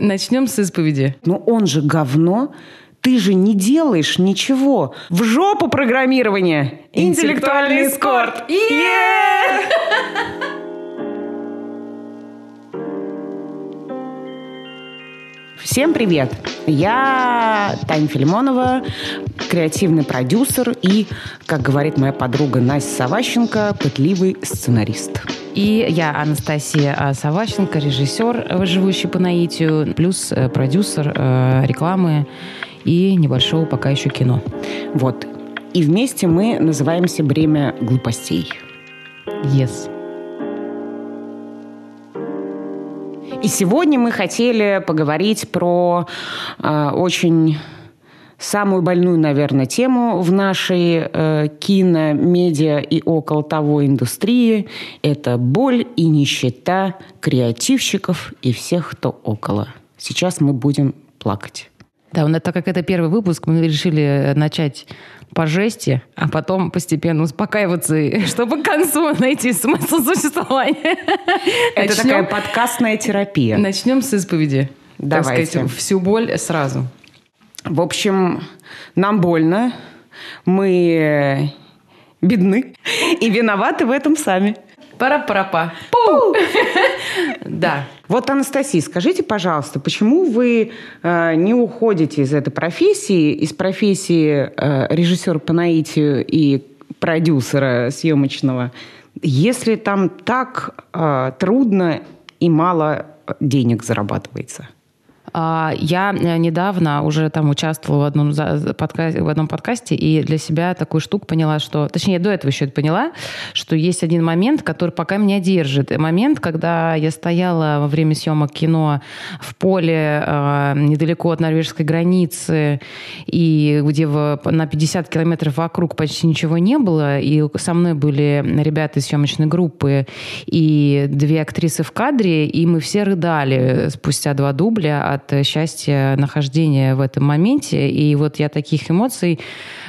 Начнем с исповеди. Но он же говно. Ты же не делаешь ничего. В жопу программирование. Интеллектуальный эскорт. Всем привет! Я Таня Филимонова, креативный продюсер и, как говорит моя подруга Настя Саващенко, пытливый сценарист. И я Анастасия Саващенко, режиссер, живущий по наитию, плюс э, продюсер э, рекламы и небольшого пока еще кино. Вот. И вместе мы называемся «Бремя глупостей». Yes. И сегодня мы хотели поговорить про э, очень самую больную, наверное, тему в нашей э, кино, медиа и около того индустрии. Это боль и нищета креативщиков и всех, кто около. Сейчас мы будем плакать. Да, так как это первый выпуск, мы решили начать по жести, а потом постепенно успокаиваться, чтобы к концу найти смысл существования. Это Начнем... такая подкастная терапия. Начнем с исповеди. Давайте. Так сказать, всю боль сразу. В общем, нам больно, мы бедны и виноваты в этом сами. Пара-пара-па. Да. Вот, Анастасия, скажите, пожалуйста, почему вы э, не уходите из этой профессии, из профессии э, режиссера по наитию и продюсера съемочного, если там так э, трудно и мало денег зарабатывается? А, я э, недавно уже там участвовала в одном, подкасте, в одном подкасте и для себя такую штуку поняла, что... Точнее, до этого еще это поняла, что есть один момент, который пока меня держит. Момент, когда я стояла во время съемок кино в поле э, недалеко от норвежской границы, и где на 50 километров вокруг почти ничего не было, и со мной были ребята из съемочной группы и две актрисы в кадре, и мы все рыдали спустя два дубля от от счастья нахождения в этом моменте. И вот я таких эмоций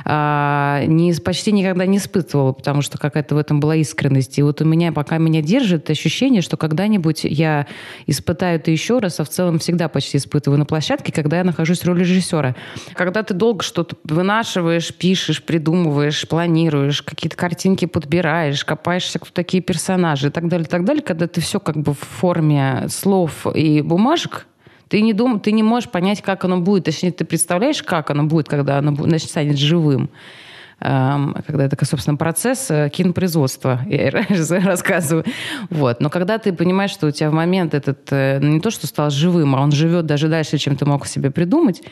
а, не, почти никогда не испытывала, потому что какая-то в этом была искренность. И вот у меня, пока меня держит ощущение, что когда-нибудь я испытаю это еще раз, а в целом всегда почти испытываю на площадке, когда я нахожусь в роли режиссера. Когда ты долго что-то вынашиваешь, пишешь, придумываешь, планируешь, какие-то картинки подбираешь, копаешься, кто такие персонажи и так далее, и так далее, когда ты все как бы в форме слов и бумажек, ты не, дум, ты не можешь понять, как оно будет. Точнее, ты представляешь, как оно будет, когда оно значит, станет живым когда это, собственно, процесс э, кинопроизводства, я рассказываю. Вот. Но когда ты понимаешь, что у тебя в момент этот э, не то, что стал живым, а он живет даже дальше, чем ты мог себе придумать,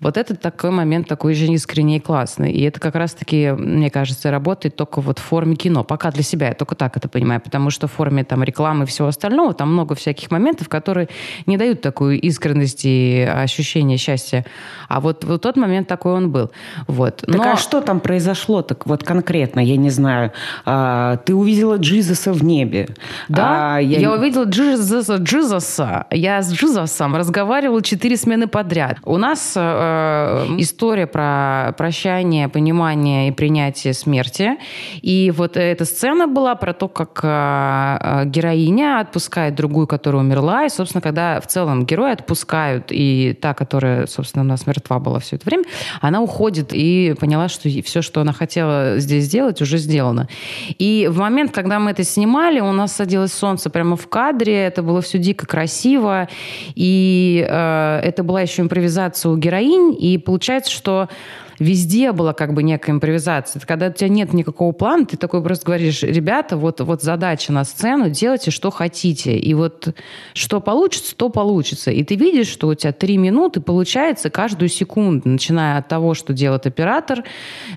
вот это такой момент такой же искренний и классный. И это как раз-таки, мне кажется, работает только вот в форме кино. Пока для себя, я только так это понимаю, потому что в форме там рекламы и всего остального там много всяких моментов, которые не дают такую искренность и ощущение счастья. А вот, вот тот момент такой он был. Вот. Так Но... а что там произошло? Произошло так вот конкретно? Я не знаю. А, ты увидела Джизуса в небе. Да, а, я... я увидела Джизуса, Джизуса. Я с Джизусом разговаривала четыре смены подряд. У нас э, история про прощание, понимание и принятие смерти. И вот эта сцена была про то, как э, героиня отпускает другую, которая умерла. И, собственно, когда в целом герои отпускают, и та, которая, собственно, у нас мертва была все это время, она уходит и поняла, что все, что она хотела здесь сделать, уже сделано. И в момент, когда мы это снимали, у нас садилось солнце прямо в кадре, это было все дико красиво, и э, это была еще импровизация у героинь, и получается, что везде была как бы некая импровизация. Это когда у тебя нет никакого плана, ты такой просто говоришь, ребята, вот, вот задача на сцену, делайте, что хотите. И вот что получится, то получится. И ты видишь, что у тебя три минуты получается каждую секунду, начиная от того, что делает оператор,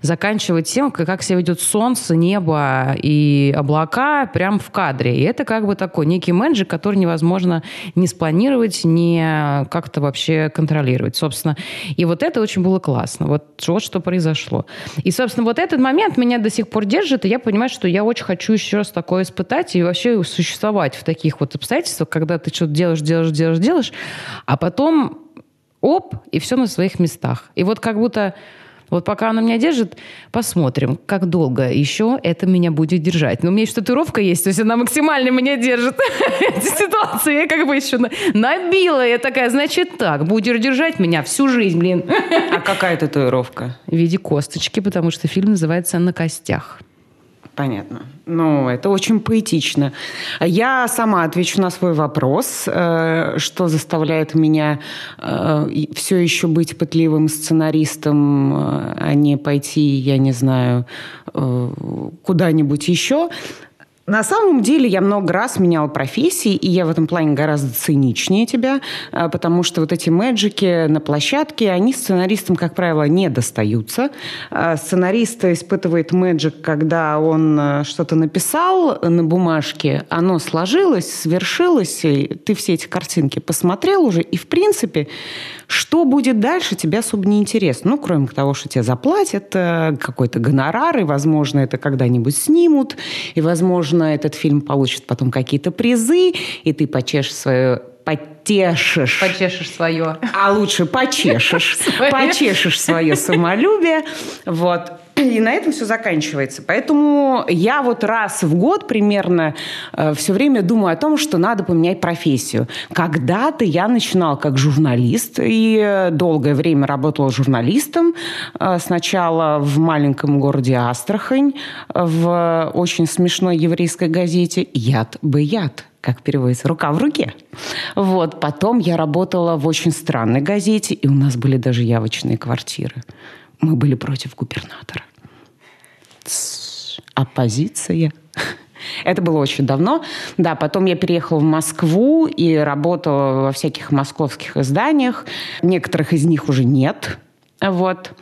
заканчивая тем, как себя ведет солнце, небо и облака прямо в кадре. И это как бы такой некий менеджер, который невозможно не спланировать, не как-то вообще контролировать. Собственно, и вот это очень было классно. Вот вот что произошло. И, собственно, вот этот момент меня до сих пор держит, и я понимаю, что я очень хочу еще раз такое испытать и вообще существовать в таких вот обстоятельствах, когда ты что-то делаешь, делаешь, делаешь, делаешь, а потом оп, и все на своих местах. И вот как будто Вот пока она меня держит, посмотрим, как долго еще это меня будет держать. Но у меня еще татуировка есть, то есть она максимально меня держит. Эти ситуации я как бы еще набила. Я такая, значит так, будешь держать меня всю жизнь, блин. А какая татуировка? В виде косточки, потому что фильм называется «На костях». Понятно. Ну, это очень поэтично. Я сама отвечу на свой вопрос, э, что заставляет меня э, все еще быть пытливым сценаристом, э, а не пойти, я не знаю, куда-нибудь еще. На самом деле я много раз меняла профессии, и я в этом плане гораздо циничнее тебя, а, потому что вот эти мэджики на площадке, они сценаристам, как правило, не достаются. А, сценарист испытывает мэджик, когда он а, что-то написал на бумажке, оно сложилось, свершилось, и ты все эти картинки посмотрел уже, и, в принципе, что будет дальше, тебе особо не интересно. Ну, кроме того, что тебе заплатят э, какой-то гонорар, и, возможно, это когда-нибудь снимут, и, возможно, этот фильм получит потом какие-то призы, и ты почешешь свое потешишь. Почешешь свое. А лучше почешешь. Почешешь свое самолюбие. Вот. И на этом все заканчивается. Поэтому я вот раз в год примерно э, все время думаю о том, что надо поменять профессию. Когда-то я начинала как журналист и долгое время работала журналистом. Э, сначала в маленьком городе Астрахань в очень смешной еврейской газете «Яд бы яд» как переводится, рука в руке. Вот. Потом я работала в очень странной газете, и у нас были даже явочные квартиры. Мы были против губернатора. Оппозиция. Это было очень давно. Да, потом я переехала в Москву и работала во всяких московских изданиях. Некоторых из них уже нет. Вот.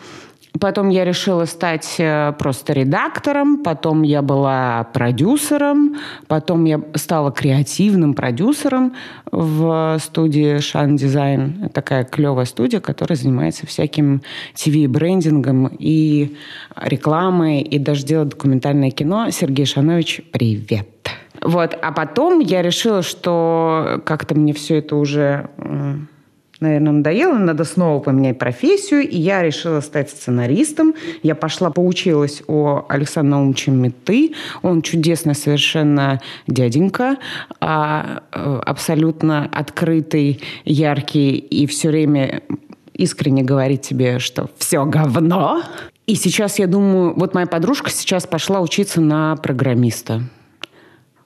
Потом я решила стать э, просто редактором, потом я была продюсером, потом я стала креативным продюсером в студии Шан Дизайн. Такая клевая студия, которая занимается всяким ТВ-брендингом и рекламой, и даже делает документальное кино. Сергей Шанович, привет! Вот. А потом я решила, что как-то мне все это уже наверное, надоело, надо снова поменять профессию, и я решила стать сценаристом. Я пошла, поучилась у Александра Наумовича Меты. Он чудесный совершенно дяденька, а, э, абсолютно открытый, яркий и все время искренне говорит тебе, что все говно. И сейчас я думаю, вот моя подружка сейчас пошла учиться на программиста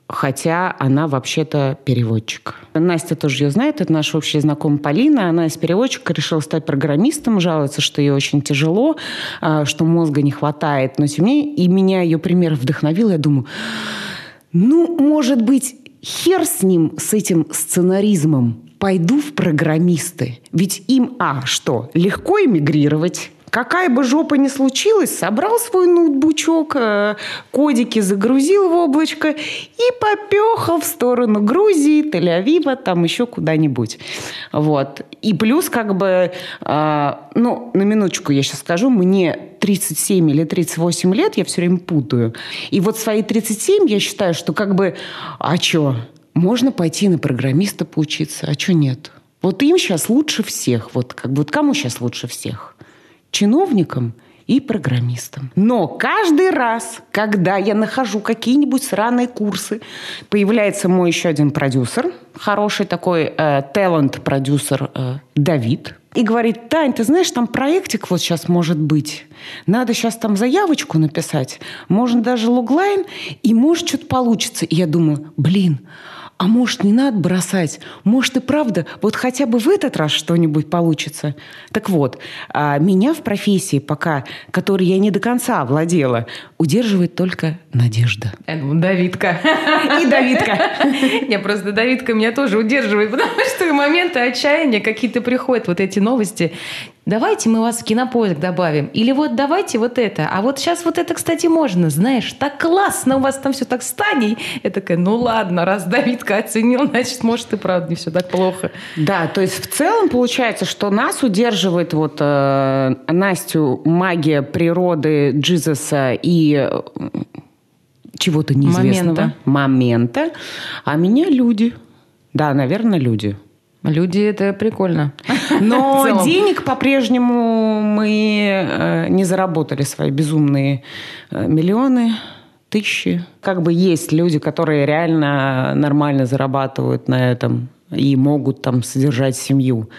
хотя она вообще-то переводчик. Настя тоже ее знает, это наша общая знакомая Полина. Она из переводчика решила стать программистом, жалуется, что ей очень тяжело, а, что мозга не хватает. Но тем не менее, и меня ее пример вдохновил. Я думаю, ну, может быть, хер с ним, с этим сценаризмом. Пойду в программисты. Ведь им, а, что, легко эмигрировать, Какая бы жопа ни случилась, собрал свой ноутбучок, э, кодики загрузил в облачко и попехал в сторону Грузии, Тель-Авива, там еще куда-нибудь. Вот. И плюс как бы, э, ну, на минуточку я сейчас скажу, мне 37 или 38 лет, я все время путаю. И вот свои 37 я считаю, что как бы, а что, можно пойти на программиста поучиться, а что нет? Вот им сейчас лучше всех. Вот, как бы, вот кому сейчас лучше всех? Чиновникам и программистам. Но каждый раз, когда я нахожу какие-нибудь сраные курсы, появляется мой еще один продюсер, хороший такой э, талант-продюсер э, Давид, и говорит, Тань, ты знаешь, там проектик вот сейчас может быть. Надо сейчас там заявочку написать. Можно даже логлайн, и может что-то получится. И я думаю, блин, а может, не надо бросать? Может, и правда, вот хотя бы в этот раз что-нибудь получится? Так вот, а, меня в профессии пока, которой я не до конца овладела, удерживает только надежда. Э, ну, Давидка. И Давидка. Не, просто Давидка меня тоже удерживает, потому что моменты отчаяния какие-то приходят вот эти новости давайте мы вас в кинопоиск добавим. Или вот давайте вот это. А вот сейчас вот это, кстати, можно. Знаешь, так классно, у вас там все так стадий. Я такая, ну ладно, раз Давидка оценил, значит, может, и правда не все так плохо. Да, то есть в целом получается, что нас удерживает вот э, Настю магия природы Джизуса и э, чего-то неизвестного. Момента. Момента. А меня люди. Да, наверное, люди. Люди, это прикольно. Но денег по-прежнему мы э, не заработали свои безумные э, миллионы тысячи. Как бы есть люди, которые реально нормально зарабатывают на этом и могут там содержать семью.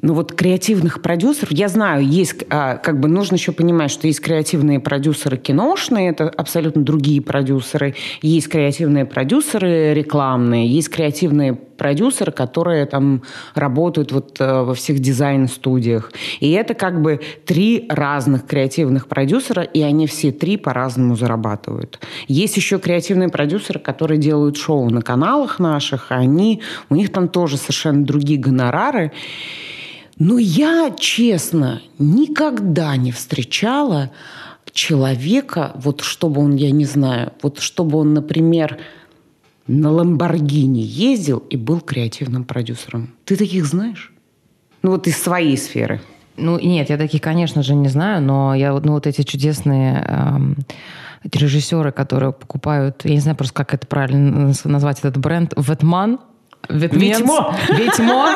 Ну вот креативных продюсеров, я знаю, есть, а, как бы нужно еще понимать, что есть креативные продюсеры киношные, это абсолютно другие продюсеры, есть креативные продюсеры рекламные, есть креативные продюсеры, которые там работают вот э, во всех дизайн-студиях. И это как бы три разных креативных продюсера, и они все три по-разному зарабатывают. Есть еще креативные продюсеры, которые делают шоу на каналах наших, они, у них там тоже совершенно другие гонорары. Но я, честно, никогда не встречала человека, вот чтобы он, я не знаю, вот чтобы он, например, на Ламборгини ездил и был креативным продюсером. Ты таких знаешь? Ну вот из своей сферы. Ну нет, я таких, конечно же, не знаю, но я ну, вот эти чудесные эм, режиссеры, которые покупают, я не знаю просто, как это правильно назвать этот бренд, Ветман, Ветьмо. Ветьмо.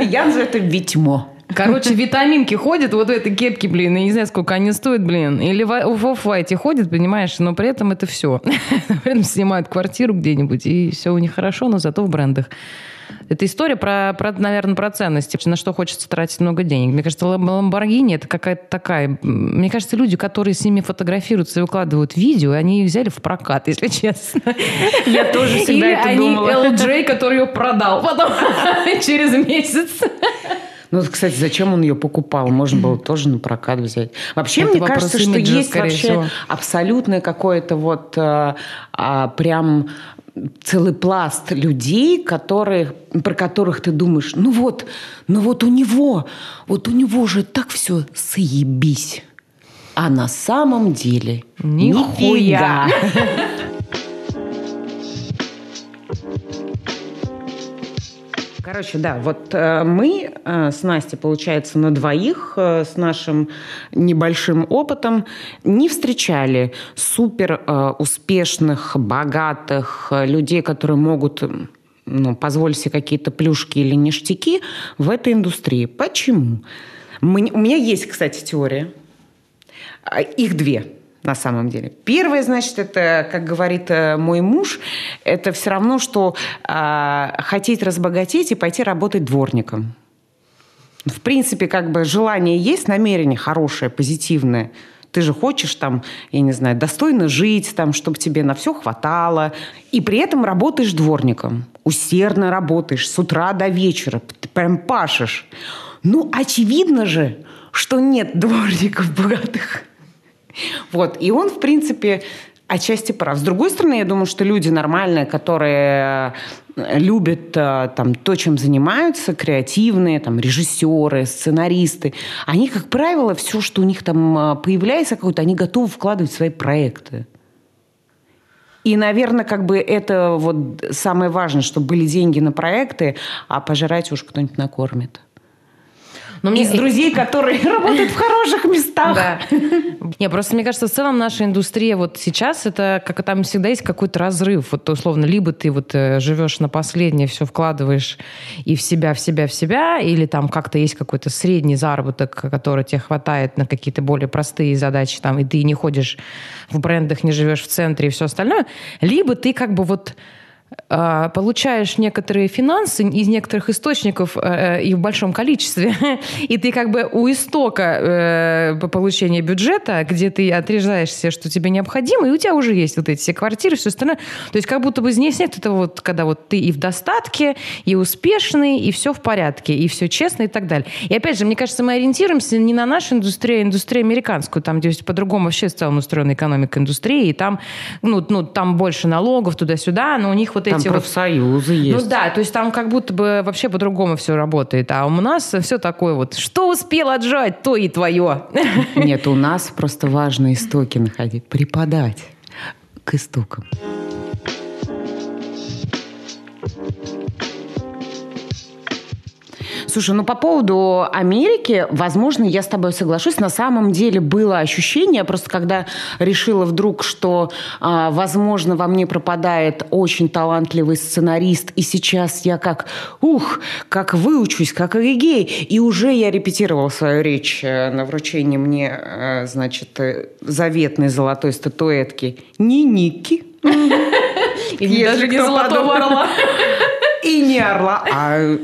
Я называю это Ветьмо. Короче, витаминки ходят вот в этой кепке, блин, и не знаю, сколько они стоят, блин. Или в оф-вайте ходят, понимаешь, но при этом это все. При этом снимают квартиру где-нибудь, и все у них хорошо, но зато в брендах. Это история про, про, наверное, про ценности, на что хочется тратить много денег. Мне кажется, Ламборгини это какая-то такая... Мне кажется, люди, которые с ними фотографируются и выкладывают видео, они их взяли в прокат, если честно. Я тоже всегда Или это они думала. LJ, который ее продал потом через месяц. Ну, кстати, зачем он ее покупал? Можно было тоже на прокат взять. Вообще, Это мне кажется, что имиджа, есть вообще всего. абсолютное какое-то вот а, а, прям целый пласт людей, которые, про которых ты думаешь, ну вот, ну вот у него, вот у него же так все соебись. А на самом деле Нихуя. нифига. Короче, да, вот э, мы э, с Настей, получается, на двоих э, с нашим небольшим опытом не встречали супер успешных, богатых людей, которые могут ну, позволить себе какие-то плюшки или ништяки в этой индустрии. Почему? Мы- у меня есть, кстати, теория. А, Их две на самом деле. Первое, значит, это, как говорит э, мой муж, это все равно, что а, хотеть разбогатеть и пойти работать дворником. В принципе, как бы желание есть, намерение хорошее, позитивное. Ты же хочешь там, я не знаю, достойно жить, там, чтобы тебе на все хватало. И при этом работаешь дворником. Усердно работаешь с утра до вечера. Ты прям пашешь. Ну, очевидно же, что нет дворников богатых. Вот. И он, в принципе, отчасти прав. С другой стороны, я думаю, что люди нормальные, которые э, любят э, там, то, чем занимаются, креативные, там, режиссеры, сценаристы, они, как правило, все, что у них там э, появляется какое-то, они готовы вкладывать в свои проекты. И, наверное, как бы это вот самое важное, чтобы были деньги на проекты, а пожрать уж кто-нибудь накормит. Но мне- Из друзей, которые работают в хороших местах. Да. Не, просто мне кажется, в целом наша индустрия вот сейчас, это как там всегда есть какой-то разрыв. Вот условно, либо ты вот э, живешь на последнее, все вкладываешь и в себя, в себя, в себя, или там как-то есть какой-то средний заработок, который тебе хватает на какие-то более простые задачи, там, и ты не ходишь в брендах, не живешь в центре и все остальное. Либо ты как бы вот получаешь некоторые финансы из некоторых источников э, и в большом количестве, и ты как бы у истока э, по получения бюджета, где ты отрезаешь все, что тебе необходимо, и у тебя уже есть вот эти все квартиры, все остальное. То есть как будто бы здесь нет этого вот, когда вот ты и в достатке, и успешный, и все в порядке, и все честно и так далее. И опять же, мне кажется, мы ориентируемся не на нашу индустрию, а индустрию американскую, там, где по-другому вообще в целом устроена экономика индустрии, и там, ну, ну, там больше налогов туда-сюда, но у них вот Там эти вот профсоюзы есть. ну да, то есть там как будто бы вообще по-другому все работает. А у нас все такое вот, что успел отжать, то и твое. Нет, у нас просто важно истоки находить, преподать к истокам. Слушай, ну по поводу Америки, возможно, я с тобой соглашусь. На самом деле было ощущение, просто когда решила вдруг, что, а, возможно, во мне пропадает очень талантливый сценарист, и сейчас я как, ух, как выучусь, как эгегей. И уже я репетировала свою речь э, на вручении мне, э, значит, э, заветной золотой статуэтки. Не Ники. И даже не золотого орла. И не орла, а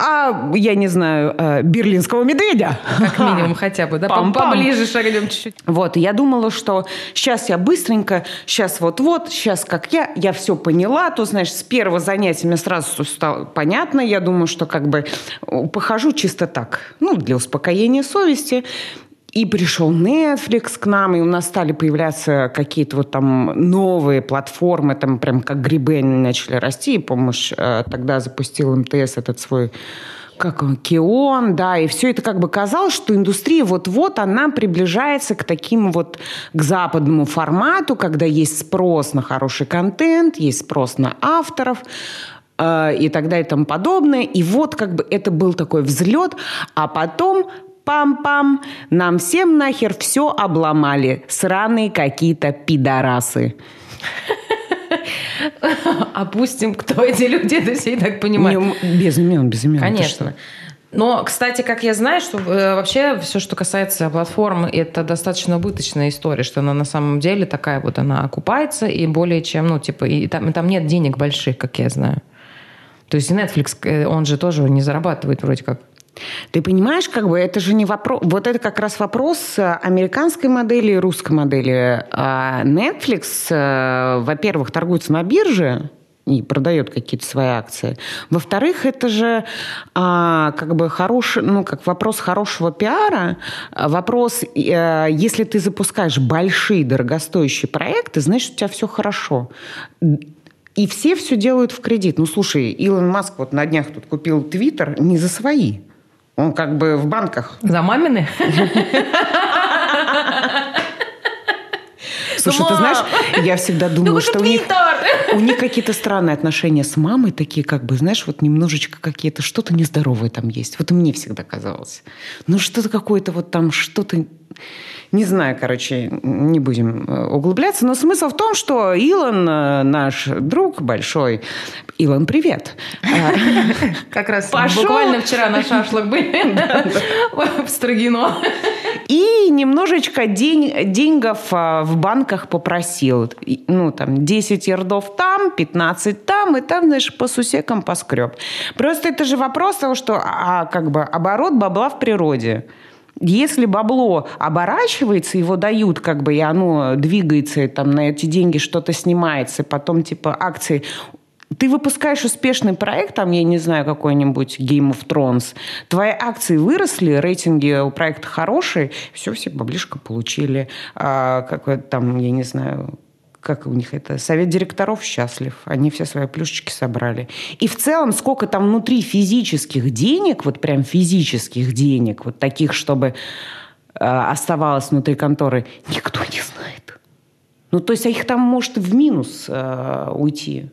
а, я не знаю, э, берлинского медведя. Как минимум хотя бы, да? Пам -пам. Поближе шагнем чуть-чуть. Вот, я думала, что сейчас я быстренько, сейчас вот-вот, сейчас как я, я все поняла, то, знаешь, с первого занятия мне сразу стало понятно, я думаю, что как бы э, похожу чисто так, ну, для успокоения совести. И пришел Netflix к нам, и у нас стали появляться какие-то вот там новые платформы, там прям как грибы они начали расти. И, помнишь, э, тогда запустил МТС этот свой как он, Кион, да, и все это как бы казалось, что индустрия вот-вот, она приближается к таким вот, к западному формату, когда есть спрос на хороший контент, есть спрос на авторов, э, и так далее и тому подобное. И вот как бы это был такой взлет, а потом пам-пам, нам всем нахер все обломали. Сраные какие-то пидорасы. Опустим, кто эти люди, это все и так понимают. Без имен, без имен. Конечно. Но, кстати, как я знаю, что э, вообще все, что касается платформ, это достаточно убыточная история, что она на самом деле такая вот, она окупается, и более чем, ну, типа, и там, и там нет денег больших, как я знаю. То есть Netflix, э, он же тоже не зарабатывает вроде как. Ты понимаешь, как бы это же не вопрос... Вот это как раз вопрос э, американской модели и русской модели. А Netflix, э, во-первых, торгуется на бирже, и продает какие-то свои акции. Во-вторых, это же а, как бы хороший, ну, как вопрос хорошего пиара, вопрос, а, если ты запускаешь большие дорогостоящие проекты, значит, у тебя все хорошо. И все все делают в кредит. Ну, слушай, Илон Маск вот на днях тут купил Твиттер не за свои. Он как бы в банках. За мамины? Слушай, ты знаешь, я всегда думала, что у них, у них какие-то странные отношения с мамой, такие как бы, знаешь, вот немножечко какие-то, что-то нездоровое там есть. Вот и мне всегда казалось. Ну, что-то какое-то вот там, что-то не знаю, короче, не будем э, углубляться, но смысл в том, что Илон, э, наш друг большой, Илон, привет. Как раз буквально вчера на шашлык были в Строгино. И немножечко день, деньгов а, в банках попросил. Ну, там, 10 ярдов там, 15 там, и там, знаешь, по сусекам поскреб. Просто это же вопрос того, что а, как бы оборот бабла в природе. Если бабло оборачивается, его дают, как бы, и оно двигается, и там на эти деньги что-то снимается, потом, типа, акции ты выпускаешь успешный проект, там, я не знаю, какой-нибудь Game of Thrones, твои акции выросли, рейтинги у проекта хорошие, все, все баблишко получили. А, как там, я не знаю, как у них это, совет директоров счастлив, они все свои плюшечки собрали. И в целом, сколько там внутри физических денег, вот прям физических денег, вот таких, чтобы э, оставалось внутри конторы, никто не знает. Ну, то есть их там может в минус э, уйти.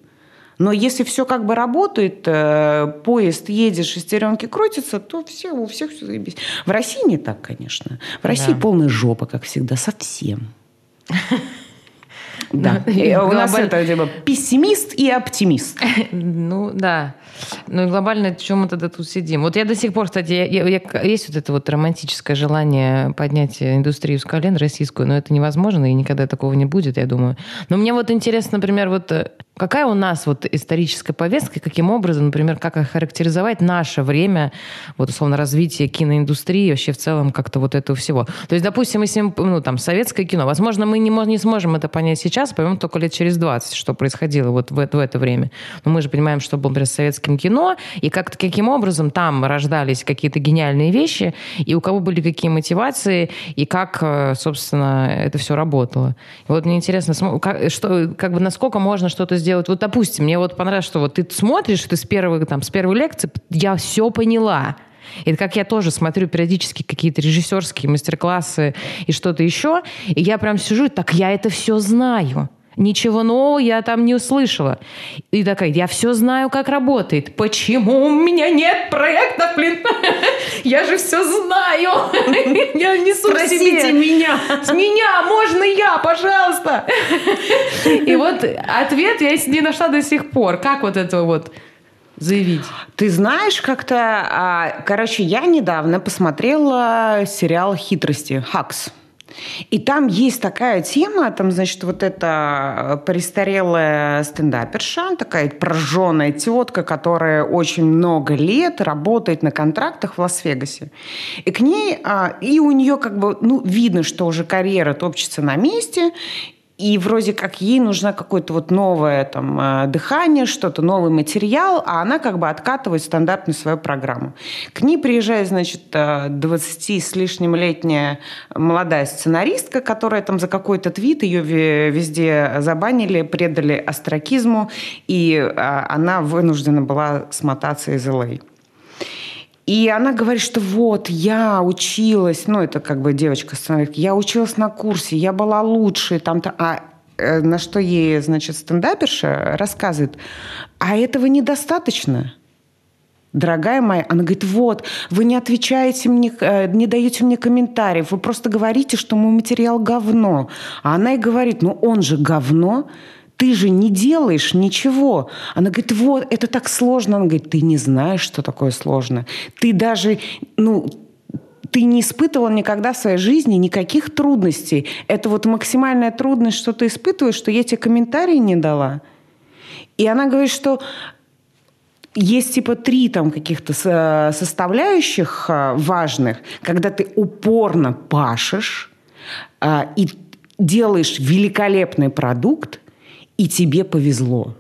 Но если все как бы работает, э, поезд едет, шестеренки крутятся, то все, у всех все заебись. В России не так, конечно. В России да. полная жопа, как всегда, совсем. Да. У нас это типа пессимист и оптимист. Ну, да. Ну и глобально, чем мы тогда тут сидим? Вот я до сих пор, кстати, я, я, есть вот это вот романтическое желание поднять индустрию с колен российскую, но это невозможно и никогда такого не будет, я думаю. Но мне вот интересно, например, вот э, какая у нас вот историческая повестка, каким образом, например, как охарактеризовать наше время, вот условно, развития киноиндустрии, вообще в целом как-то вот этого всего. То есть, допустим, если, ну, там, советское кино, возможно, мы не, не сможем это понять сейчас, поймем только лет через 20, что происходило вот в, в это время. Но мы же понимаем, что был, например, советский советским кино, и как каким образом там рождались какие-то гениальные вещи, и у кого были какие мотивации, и как, э, собственно, это все работало. И вот мне интересно, как, что, как бы насколько можно что-то сделать. Вот, допустим, мне вот понравилось, что вот ты смотришь, ты с первой, там, с первой лекции, я все поняла. Это как я тоже смотрю периодически какие-то режиссерские мастер-классы и что-то еще, и я прям сижу, так я это все знаю. Ничего нового я там не услышала. И такая, я все знаю, как работает. Почему у меня нет проектов, блин? Я же все знаю. Я несу Спросите меня. С меня, можно я, пожалуйста. И вот ответ я не нашла до сих пор. Как вот это вот заявить? Ты знаешь, как-то... а, Короче, я недавно посмотрела сериал «Хитрости» «Хакс». И там есть такая тема, там, значит, вот эта престарелая стендаперша, такая прожженная тетка, которая очень много лет работает на контрактах в Лас-Вегасе. И к ней, а, и у нее как бы, ну, видно, что уже карьера топчется на месте, и вроде как ей нужно какое-то вот новое там э, дыхание, что-то, новый материал, а она как бы откатывает стандартную свою программу. К ней приезжает, значит, э, 20 с лишним летняя молодая сценаристка, которая там за какой-то твит ее ве- везде забанили, предали остракизму, и э, она вынуждена была смотаться из Л.А. И она говорит, что вот, я училась, ну, это как бы девочка сценаристка, я училась на курсе, я была лучшей, там-то, а э, на что ей, значит, стендаперша рассказывает, а этого недостаточно. Дорогая моя, она говорит, вот, вы не отвечаете мне, э, не даете мне комментариев, вы просто говорите, что мой материал говно. А она и говорит, ну он же говно, ты же не делаешь ничего. Она говорит, вот, это так сложно. Она говорит, ты не знаешь, что такое сложно. Ты даже, ну, ты не испытывал никогда в своей жизни никаких трудностей. Это вот максимальная трудность, что ты испытываешь, что я тебе комментарии не дала. И она говорит, что есть типа три там каких-то со- составляющих а, важных, когда ты упорно пашешь а, и делаешь великолепный продукт, и тебе повезло.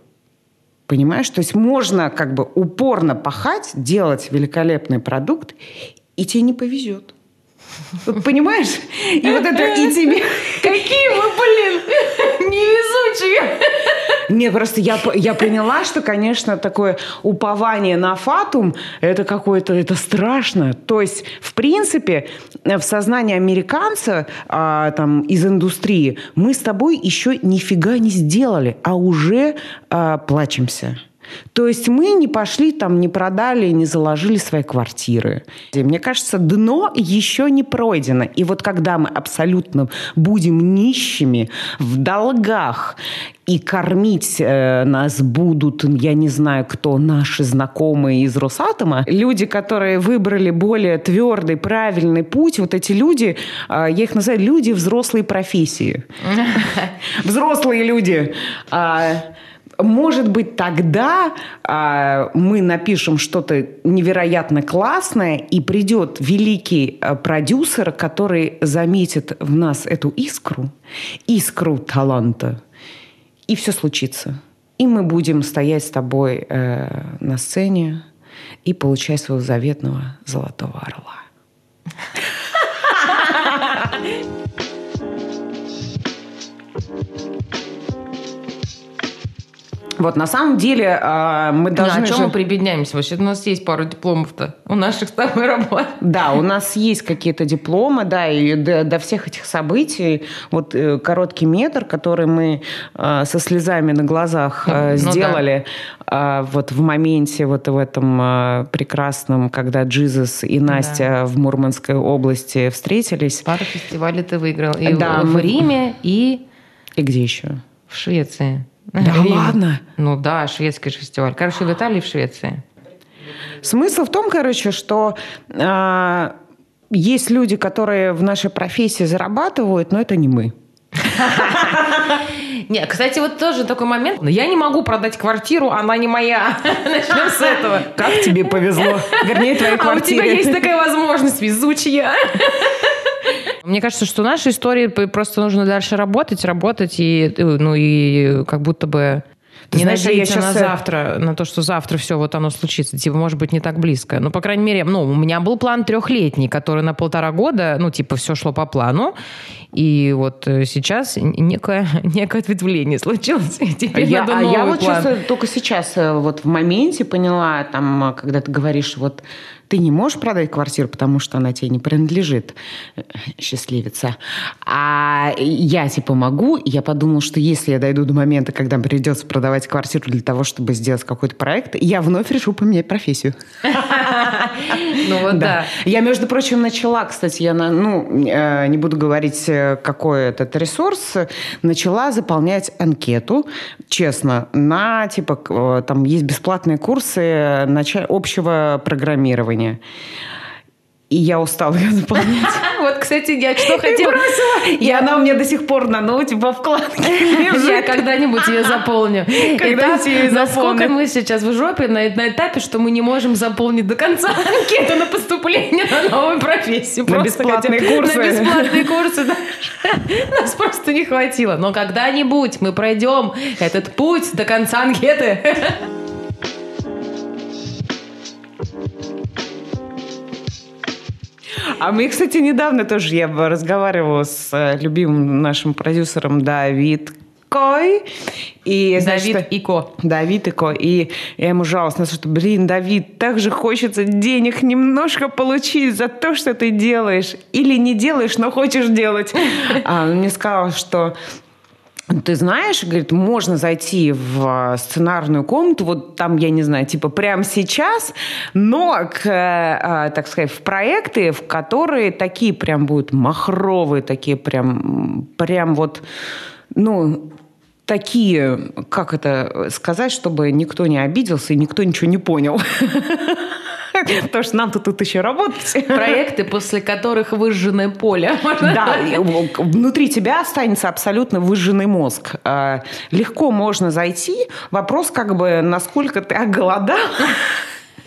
Понимаешь? То есть можно как бы упорно пахать, делать великолепный продукт, и тебе не повезет. Вот Понимаешь? И вот это и тебе... Какие мы, блин. Не, просто я, я поняла, что, конечно, такое упование на фатум, это какое-то, это страшно. То есть, в принципе, в сознании американца а, там, из индустрии мы с тобой еще нифига не сделали, а уже а, плачемся. То есть мы не пошли там, не продали, не заложили свои квартиры. И Мне кажется, дно еще не пройдено. И вот когда мы абсолютно будем нищими, в долгах, и кормить э, нас будут, я не знаю кто, наши знакомые из Росатома, люди, которые выбрали более твердый, правильный путь, вот эти люди, э, я их называю люди взрослой профессии. Взрослые люди. Может быть, тогда а, мы напишем что-то невероятно классное, и придет великий а, продюсер, который заметит в нас эту искру, искру таланта, и все случится. И мы будем стоять с тобой э, на сцене и получать своего заветного золотого орла. Вот на самом деле э, мы Ну, должны а чем же- мы прибедняемся? Вообще у нас есть пару дипломов-то у наших с тобой работ. Да, у нас есть какие-то дипломы, да, и до, до всех этих событий вот э, короткий метр, который мы э, со слезами на глазах э, Ну, ну сделали э, вот в моменте вот в этом э, прекрасном, когда Джизус и Настя в Мурманской области встретились. Пару фестивалей ты выиграл. И Да, в мы- Риме, и И где еще? в Швеции. Да Риме. ладно? Ну да, шведский же фестиваль. Короче, в Италии и в Швеции. Смысл в том, короче, что э, есть люди, которые в нашей профессии зарабатывают, но это не мы. Нет, кстати, вот тоже такой момент. Я не могу продать квартиру, она не моя. Начнем с этого. Как тебе повезло? Вернее, твоей А у тебя квартире. есть такая возможность, везучая. Мне кажется, что нашей истории п- просто нужно дальше работать, работать и, э, ну, и как будто бы Ты не знаешь, я надеяться щас, на э, завтра, на то, что завтра все вот оно случится. Типа, может быть, не так близко. Ну, по крайней мере, ну, у меня был план трехлетний, который на полтора года, ну, типа, все шло по плану. И вот э, сейчас некое, некое ответвление случилось. И теперь Я, надо а новый я вот план. чувствую, только сейчас вот в моменте поняла, там, когда ты говоришь, вот ты не можешь продать квартиру, потому что она тебе не принадлежит, э, счастливица. А я типа могу, я подумала, что если я дойду до момента, когда придется продавать квартиру для того, чтобы сделать какой-то проект, я вновь решу поменять профессию. Ну вот да. Я, между прочим, начала, кстати, я, ну, э, не буду говорить, э, какой этот ресурс, начала заполнять анкету, честно, на, типа, там есть бесплатные курсы общего программирования. И я устала ее заполнять. Вот, кстати, я что хотела... И она у меня до сих пор на ноуте во вкладке Я когда-нибудь ее заполню. Когда-нибудь ее Насколько мы сейчас в жопе на, на этапе, что мы не можем заполнить до конца анкету на поступление на новую профессию. На бесплатные курсы. На бесплатные курсы. Нас просто не хватило. Но когда-нибудь мы пройдем этот путь до конца анкеты. А мы, кстати, недавно тоже я разговаривала с э, любимым нашим продюсером Давид Кой. И, Давид значит, Ико. Давид Ико. И я ему жаловалась, что, блин, Давид, так же хочется денег немножко получить за то, что ты делаешь. Или не делаешь, но хочешь делать. А он мне сказал, что ты знаешь, говорит, можно зайти в э, сценарную комнату, вот там, я не знаю, типа прямо сейчас, но, к, э, так сказать, в проекты, в которые такие прям будут махровые, такие прям, прям вот, ну, такие, как это сказать, чтобы никто не обиделся и никто ничего не понял. Потому что нам тут еще работать. Проекты, после которых выжженное поле. Да, внутри тебя останется абсолютно выжженный мозг. А, легко можно зайти. Вопрос как бы, насколько ты оголодал.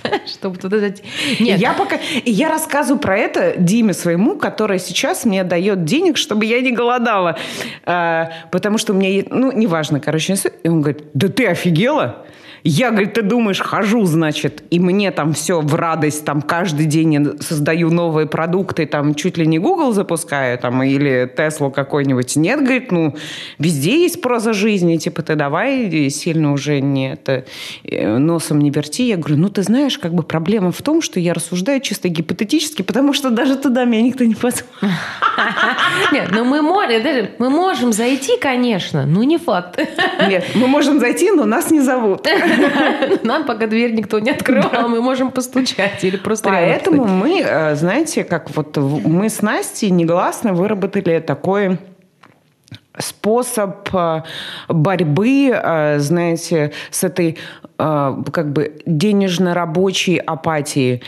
Чтобы туда зайти. Нет. Я пока... И я рассказываю про это Диме своему, который сейчас мне дает денег, чтобы я не голодала. А, потому что у меня... Ну, неважно, короче. И он говорит, да ты офигела? Я, говорит, ты думаешь, хожу, значит, и мне там все в радость, там каждый день создаю новые продукты, там чуть ли не Google запускаю, там, или Теслу какой-нибудь. Нет, говорит, ну, везде есть проза жизни, типа, ты давай сильно уже не это, э, носом не верти. Я говорю, ну, ты знаешь, как бы проблема в том, что я рассуждаю чисто гипотетически, потому что даже туда меня никто не позвал. Нет, ну мы можем, мы можем зайти, конечно, но не факт. Нет, мы можем зайти, но нас не зовут. Нам пока дверь никто не открывал, мы можем постучать или просто Поэтому мы, э, знаете, как вот мы с Настей негласно выработали такой способ э, борьбы, э, знаете, с этой как бы денежно-рабочей апатией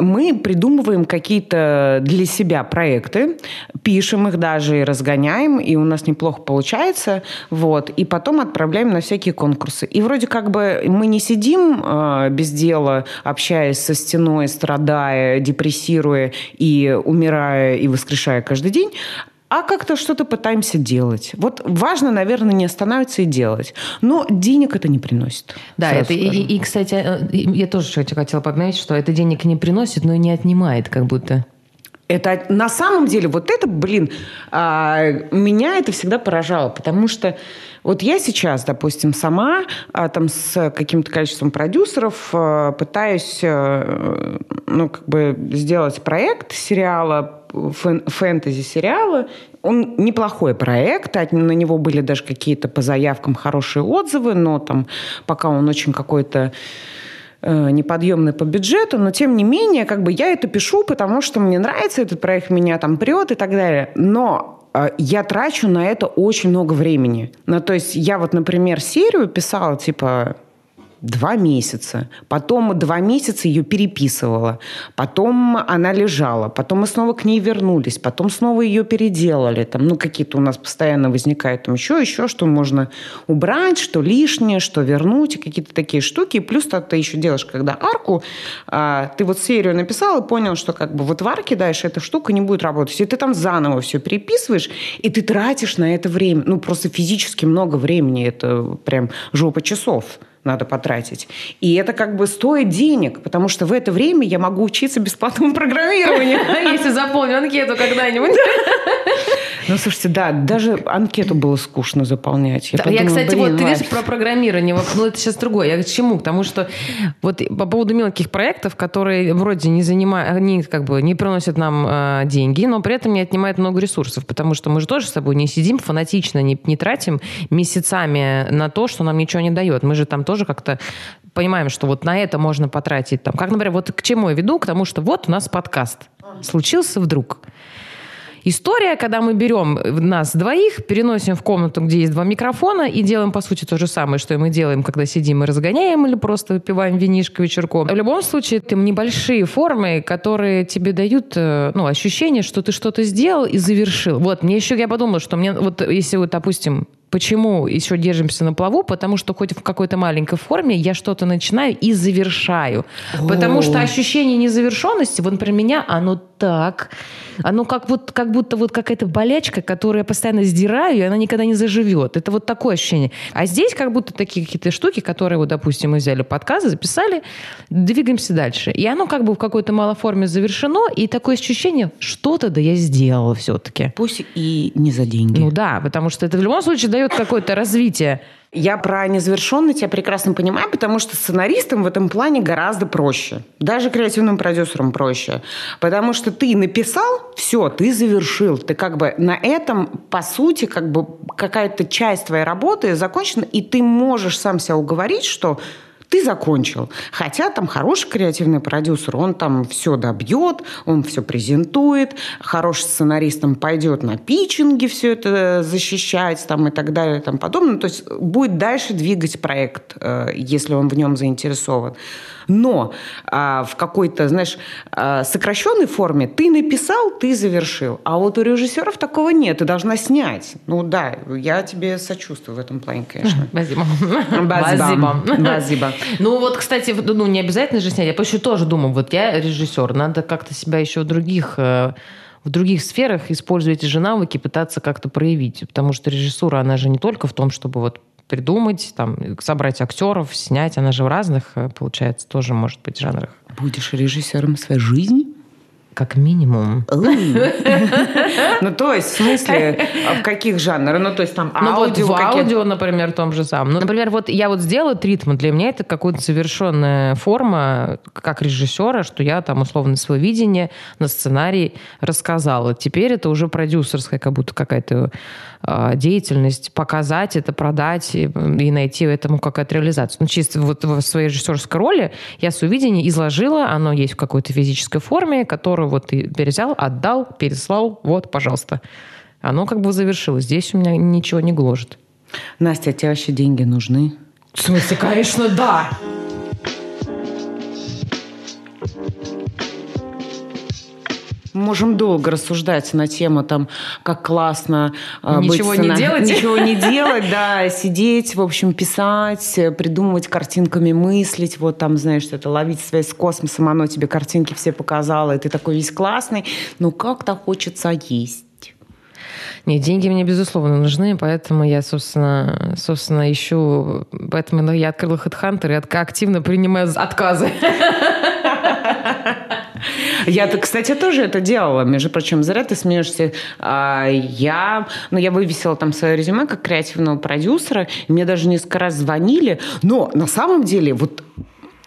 мы придумываем какие-то для себя проекты, пишем их даже и разгоняем, и у нас неплохо получается, вот, и потом отправляем на всякие конкурсы. И вроде как бы мы не сидим э, без дела, общаясь со стеной, страдая, депрессируя и умирая и воскрешая каждый день, а как-то что-то пытаемся делать. Вот важно, наверное, не останавливаться и делать. Но денег это не приносит. Да, это и, и, кстати, э, я тоже хотела подметить, что это денег не приносит, но и не отнимает как будто. Это на самом деле, вот это, блин, а, меня это всегда поражало, потому что вот я сейчас, допустим, сама а, там с каким-то количеством продюсеров а, пытаюсь, ну, как бы сделать проект сериала, фэнтези-сериала. Он неплохой проект, на него были даже какие-то по заявкам хорошие отзывы, но там пока он очень какой-то неподъемный по бюджету, но тем не менее, как бы я это пишу, потому что мне нравится этот проект, меня там прет и так далее. Но э, я трачу на это очень много времени. Ну, то есть я вот, например, серию писала, типа, два месяца. Потом два месяца ее переписывала. Потом она лежала. Потом мы снова к ней вернулись. Потом снова ее переделали. Там, ну, какие-то у нас постоянно возникают там еще, еще, что можно убрать, что лишнее, что вернуть, какие-то такие штуки. Плюс ты, ты еще делаешь, когда арку, а, ты вот серию написал и понял, что как бы вот в арке дальше эта штука не будет работать. И ты там заново все переписываешь, и ты тратишь на это время. Ну, просто физически много времени. Это прям жопа часов надо потратить. И это как бы стоит денег, потому что в это время я могу учиться бесплатному программированию. Если заполню анкету когда-нибудь. Ну, слушайте, да, даже анкету было скучно заполнять. Я, да, подумала, я кстати, вот ты видишь про программирование, ну это сейчас другое. Я к чему? Потому что вот по поводу мелких проектов, которые вроде не занимают, они как бы не приносят нам э, деньги, но при этом не отнимают много ресурсов, потому что мы же тоже с собой не сидим фанатично, не, не тратим месяцами на то, что нам ничего не дает. Мы же там тоже как-то понимаем, что вот на это можно потратить. Там, как, например, вот к чему я веду? К тому, что вот у нас подкаст. Случился вдруг история, когда мы берем нас двоих, переносим в комнату, где есть два микрофона, и делаем, по сути, то же самое, что и мы делаем, когда сидим и разгоняем или просто выпиваем винишко вечерком. В любом случае, это небольшие формы, которые тебе дают э, ну, ощущение, что ты что-то сделал и завершил. Вот, мне еще, я подумала, что мне, вот если вот, допустим, Почему еще держимся на плаву? Потому что хоть в какой-то маленькой форме я что-то начинаю и завершаю. О. Потому что ощущение незавершенности, вот про меня, оно так оно как, вот, как будто вот какая-то болячка, которую я постоянно сдираю, и она никогда не заживет. Это вот такое ощущение. А здесь как будто такие какие-то штуки, которые, вот, допустим, мы взяли подкаст, записали, двигаемся дальше. И оно как бы в какой-то малой форме завершено, и такое ощущение, что-то да я сделала все-таки. Пусть и не за деньги. Ну да, потому что это в любом случае дает какое-то развитие. Я про незавершенность я прекрасно понимаю, потому что сценаристам в этом плане гораздо проще. Даже креативным продюсерам проще. Потому что ты написал, все, ты завершил. Ты как бы на этом, по сути, как бы какая-то часть твоей работы закончена, и ты можешь сам себя уговорить, что ты закончил. Хотя там хороший креативный продюсер, он там все добьет, он все презентует, хороший сценарист там пойдет на питчинги все это защищать там, и так далее и тому подобное. То есть будет дальше двигать проект, э, если он в нем заинтересован. Но а, в какой-то, знаешь, а, сокращенной форме ты написал, ты завершил. А вот у режиссеров такого нет. Ты должна снять. Ну да, я тебе сочувствую в этом плане, конечно. Базиба. Базиба. Базиба. Ну вот, кстати, ну не обязательно же снять. Я еще тоже думаю, вот я режиссер, надо как-то себя еще в других э, в других сферах использовать эти же навыки, пытаться как-то проявить. Потому что режиссура, она же не только в том, чтобы вот придумать, там, собрать актеров, снять. Она же в разных, э, получается, тоже может быть жанрах. Будешь режиссером своей жизни? Как минимум. Ну, то есть, в смысле, а в каких жанрах? Ну, то есть, там, аудио... Ну, вот в аудио, например, том же самом. Ну, например, вот я вот сделала тритм, для меня это какая-то совершенная форма, как режиссера, что я там, условно, свое видение на сценарий рассказала. Теперь это уже продюсерская как будто какая-то а, деятельность, показать это, продать и, и найти этому какая-то реализацию. Ну, чисто вот в своей режиссерской роли я свое видение изложила, оно есть в какой-то физической форме, которую вот ты перезял, отдал, переслал, вот, пожалуйста. Оно как бы завершилось. Здесь у меня ничего не гложет. Настя, а тебе вообще деньги нужны? В смысле, конечно, да. Можем долго рассуждать на тему, там, как классно э, ничего быть... не делать. Ничего не делать, да, сидеть, в общем, писать, придумывать картинками, мыслить, вот там, знаешь, это ловить связь с космосом, оно тебе картинки все показало, и ты такой весь классный, но как-то хочется есть. Нет, деньги мне, безусловно, нужны, поэтому я, собственно, собственно ищу... Поэтому я открыла HeadHunter и активно принимаю отказы. Я, кстати, тоже это делала. Между прочим, зря ты смеешься. А, я, ну, я вывесила там свое резюме как креативного продюсера. Мне даже несколько раз звонили. Но на самом деле, вот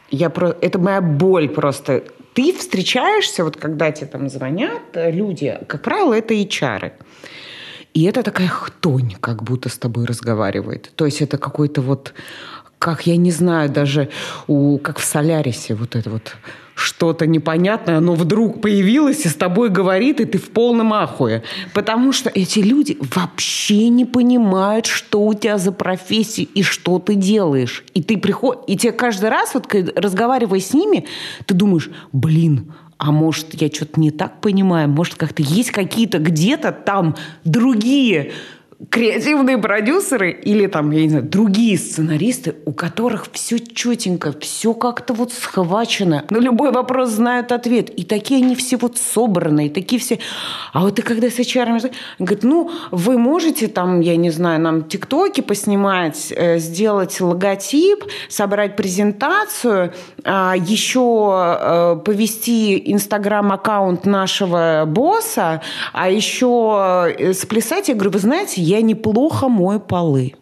я про... это моя боль просто. Ты встречаешься, вот когда тебе там звонят люди, как правило, это HR. И это такая хтонь, как будто с тобой разговаривает. То есть это какой-то вот, как я не знаю, даже у, как в Солярисе, вот это вот что-то непонятное, оно вдруг появилось и с тобой говорит, и ты в полном ахуе. Потому что эти люди вообще не понимают, что у тебя за профессия и что ты делаешь. И ты приходишь, и тебе каждый раз, вот разговаривая с ними, ты думаешь, блин, а может, я что-то не так понимаю, может, как-то есть какие-то где-то там другие креативные продюсеры или там, я не знаю, другие сценаристы, у которых все четенько, все как-то вот схвачено. На любой вопрос знают ответ. И такие они все вот собранные, такие все... А вот ты когда с HR говорит, ну, вы можете там, я не знаю, нам тиктоки поснимать, э, сделать логотип, собрать презентацию, а еще э, повести инстаграм-аккаунт нашего босса, а еще э, сплясать. Я говорю, вы знаете, я неплохо мою полы.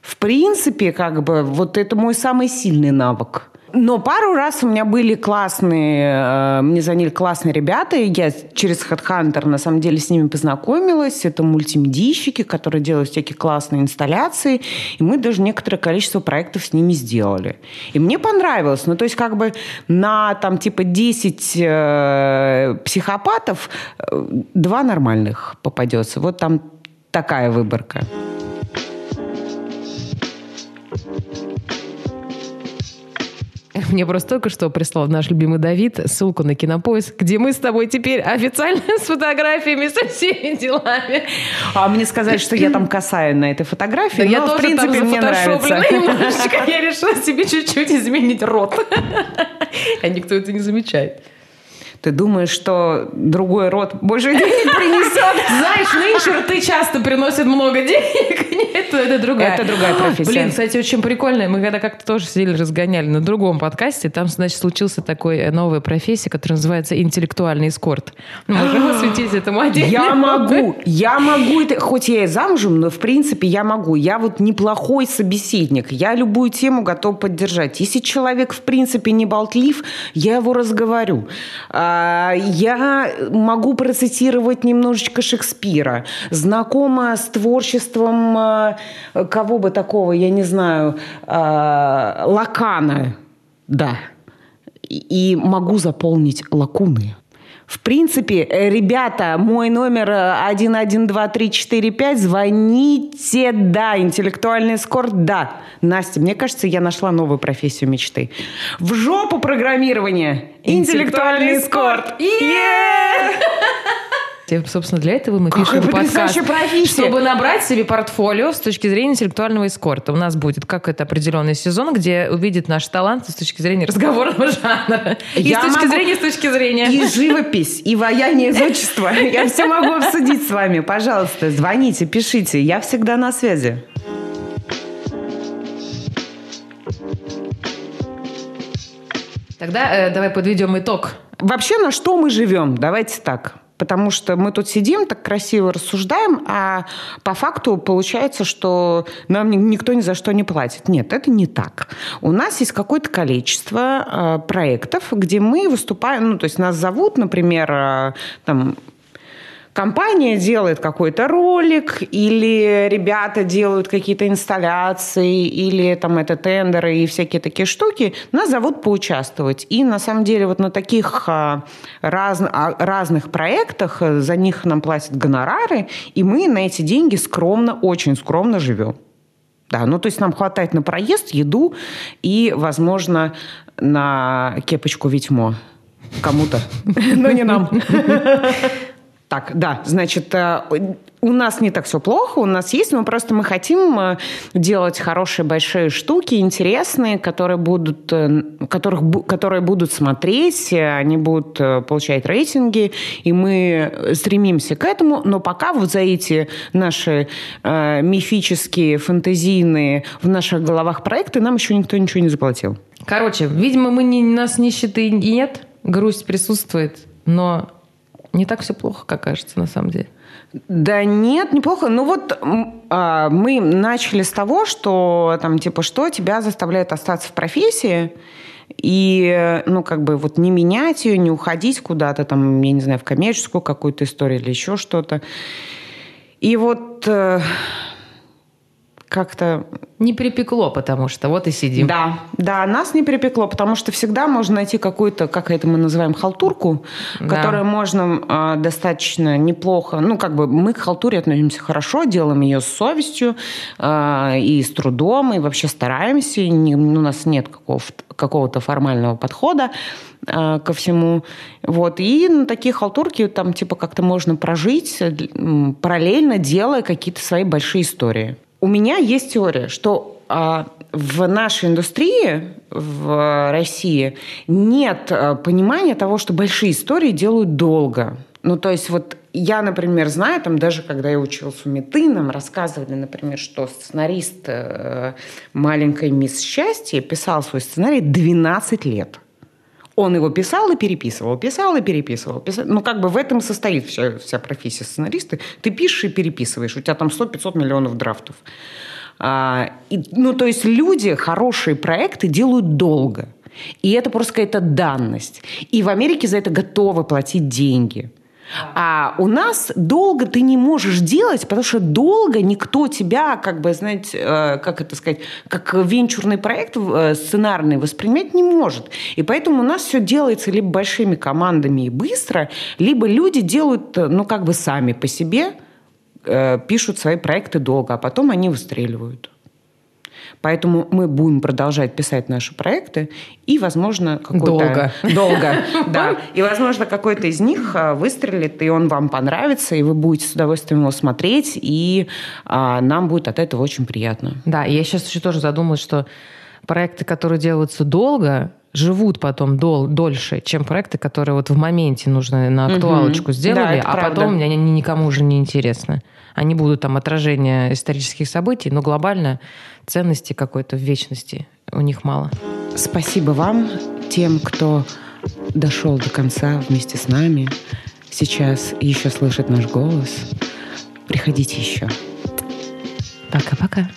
В принципе, как бы, вот это мой самый сильный навык. Но пару раз у меня были классные, э, мне звонили классные ребята, и я через HeadHunter на самом деле с ними познакомилась. Это мультимедийщики, которые делают всякие классные инсталляции, и мы даже некоторое количество проектов с ними сделали. И мне понравилось. Ну, то есть как бы на там типа 10 э, психопатов э, два нормальных попадется. Вот там такая выборка. Мне просто только что прислал наш любимый Давид ссылку на кинопоиск, где мы с тобой теперь официально с фотографиями, со всеми делами. А мне сказали, что я там касаю на этой фотографии, но, я в тоже принципе, там мне нравится. немножечко. Я решила себе чуть-чуть изменить рот. А никто это не замечает. Ты думаешь, что другой род больше денег принесет? Знаешь, нынче рты часто приносят много денег. Нет, это другая. Это другая профессия. Блин, кстати, очень прикольно. Мы когда как-то тоже сидели, разгоняли на другом подкасте, там, значит, случился такой э, новая профессия, которая называется интеллектуальный эскорт. Можем осветить этому отдельно. Я могу, я могу, это, хоть я и замужем, но в принципе я могу. Я вот неплохой собеседник. Я любую тему готов поддержать. Если человек в принципе не болтлив, я его разговорю. А, Я могу процитировать немножечко Шекспира. Знакома с творчеством а, кого бы такого, я не знаю, а, Лакана. Да. И могу заполнить лакуны. В принципе, э, ребята, мой номер э, 112345, звоните, да, интеллектуальный эскорт, да. Настя, мне кажется, я нашла новую профессию мечты. В жопу программирование! Интеллектуальный эскорт! Е! И, Собственно, для этого мы Какая пишем подкаст. профессия! Чтобы набрать себе портфолио с точки зрения интеллектуального эскорта. У нас будет как это определенный сезон, где увидит наш талант с точки зрения разговорного жанра. И Я с точки могу- зрения, с точки зрения. И живопись, и вояние из отчества. Я все могу обсудить с вами. Пожалуйста, звоните, пишите. Я всегда на связи. Тогда э, давай подведем итог. Вообще, на что мы живем? Давайте так. Потому что мы тут сидим, так красиво рассуждаем, а по факту получается, что нам ни- никто ни за что не платит. Нет, это не так. У нас есть какое-то количество э, проектов, где мы выступаем, ну, то есть нас зовут, например, э, там, компания делает какой-то ролик, или ребята делают какие-то инсталляции, или там это тендеры и всякие такие штуки, нас зовут поучаствовать. И на самом деле вот на таких а, раз- а, разных проектах а, за них нам платят гонорары, и мы на эти деньги скромно, очень скромно живем. Да, ну то есть нам хватает на проезд, еду и, возможно, на кепочку Витьмо. Кому-то, но не нам. Так, да, значит, э, у нас не так все плохо, у нас есть, но просто мы хотим э, делать хорошие большие штуки, интересные, которые будут, э, которых, которые будут смотреть, они будут получать рейтинги, и мы стремимся к этому, но пока вот за эти наши э, мифические, фантазийные в наших головах проекты нам еще никто ничего не заплатил. Короче, видимо, мы не, нас нищеты и нет, грусть присутствует, но не так все плохо, как кажется на самом деле. Да нет, неплохо. Ну вот а, мы начали с того, что там типа что тебя заставляет остаться в профессии и ну как бы вот не менять ее, не уходить куда-то там, я не знаю, в коммерческую какую-то историю или еще что-то. И вот э, как-то... Не припекло, потому что вот и сидим. Да, да, нас не припекло, потому что всегда можно найти какую-то, как это мы называем, халтурку, да. которую можно э, достаточно неплохо... Ну, как бы мы к халтуре относимся хорошо, делаем ее с совестью э, и с трудом, и вообще стараемся. Не, у нас нет какого-то, какого-то формального подхода э, ко всему. Вот. И на такие халтурки там типа как-то можно прожить, параллельно делая какие-то свои большие истории. У меня есть теория, что а, в нашей индустрии в России нет а, понимания того, что большие истории делают долго. Ну, то есть вот я, например, знаю, там даже когда я училась у Меты, нам рассказывали, например, что сценарист э, «Маленькой мисс счастье» писал свой сценарий 12 лет. Он его писал и переписывал, писал и переписывал. Писал. Ну, как бы в этом состоит вся, вся профессия сценариста. Ты пишешь и переписываешь. У тебя там 100-500 миллионов драфтов. А, и, ну, то есть люди хорошие проекты делают долго. И это просто какая-то данность. И в Америке за это готовы платить деньги. А у нас долго ты не можешь делать, потому что долго никто тебя, как бы, знаете, э, как это сказать, как венчурный проект э, сценарный воспринять не может. И поэтому у нас все делается либо большими командами и быстро, либо люди делают, э, ну, как бы сами по себе, пишут свои проекты долго, а потом они выстреливают. Поэтому мы будем продолжать писать наши проекты, и, возможно, какой-то... Долго. Долго, да. И, возможно, какой-то из них а, выстрелит, и он вам понравится, и вы будете с удовольствием его смотреть, и а, нам будет от этого очень приятно. Да, я сейчас еще тоже задумалась, что проекты, которые делаются долго, живут потом дол, дольше, чем проекты, которые вот в моменте нужно на актуалочку угу. сделали, да, а правда. потом они никому уже не интересны. Они будут там отражение исторических событий, но глобально ценности какой-то в вечности у них мало. Спасибо вам, тем, кто дошел до конца вместе с нами, сейчас еще слышит наш голос. Приходите еще. Пока-пока.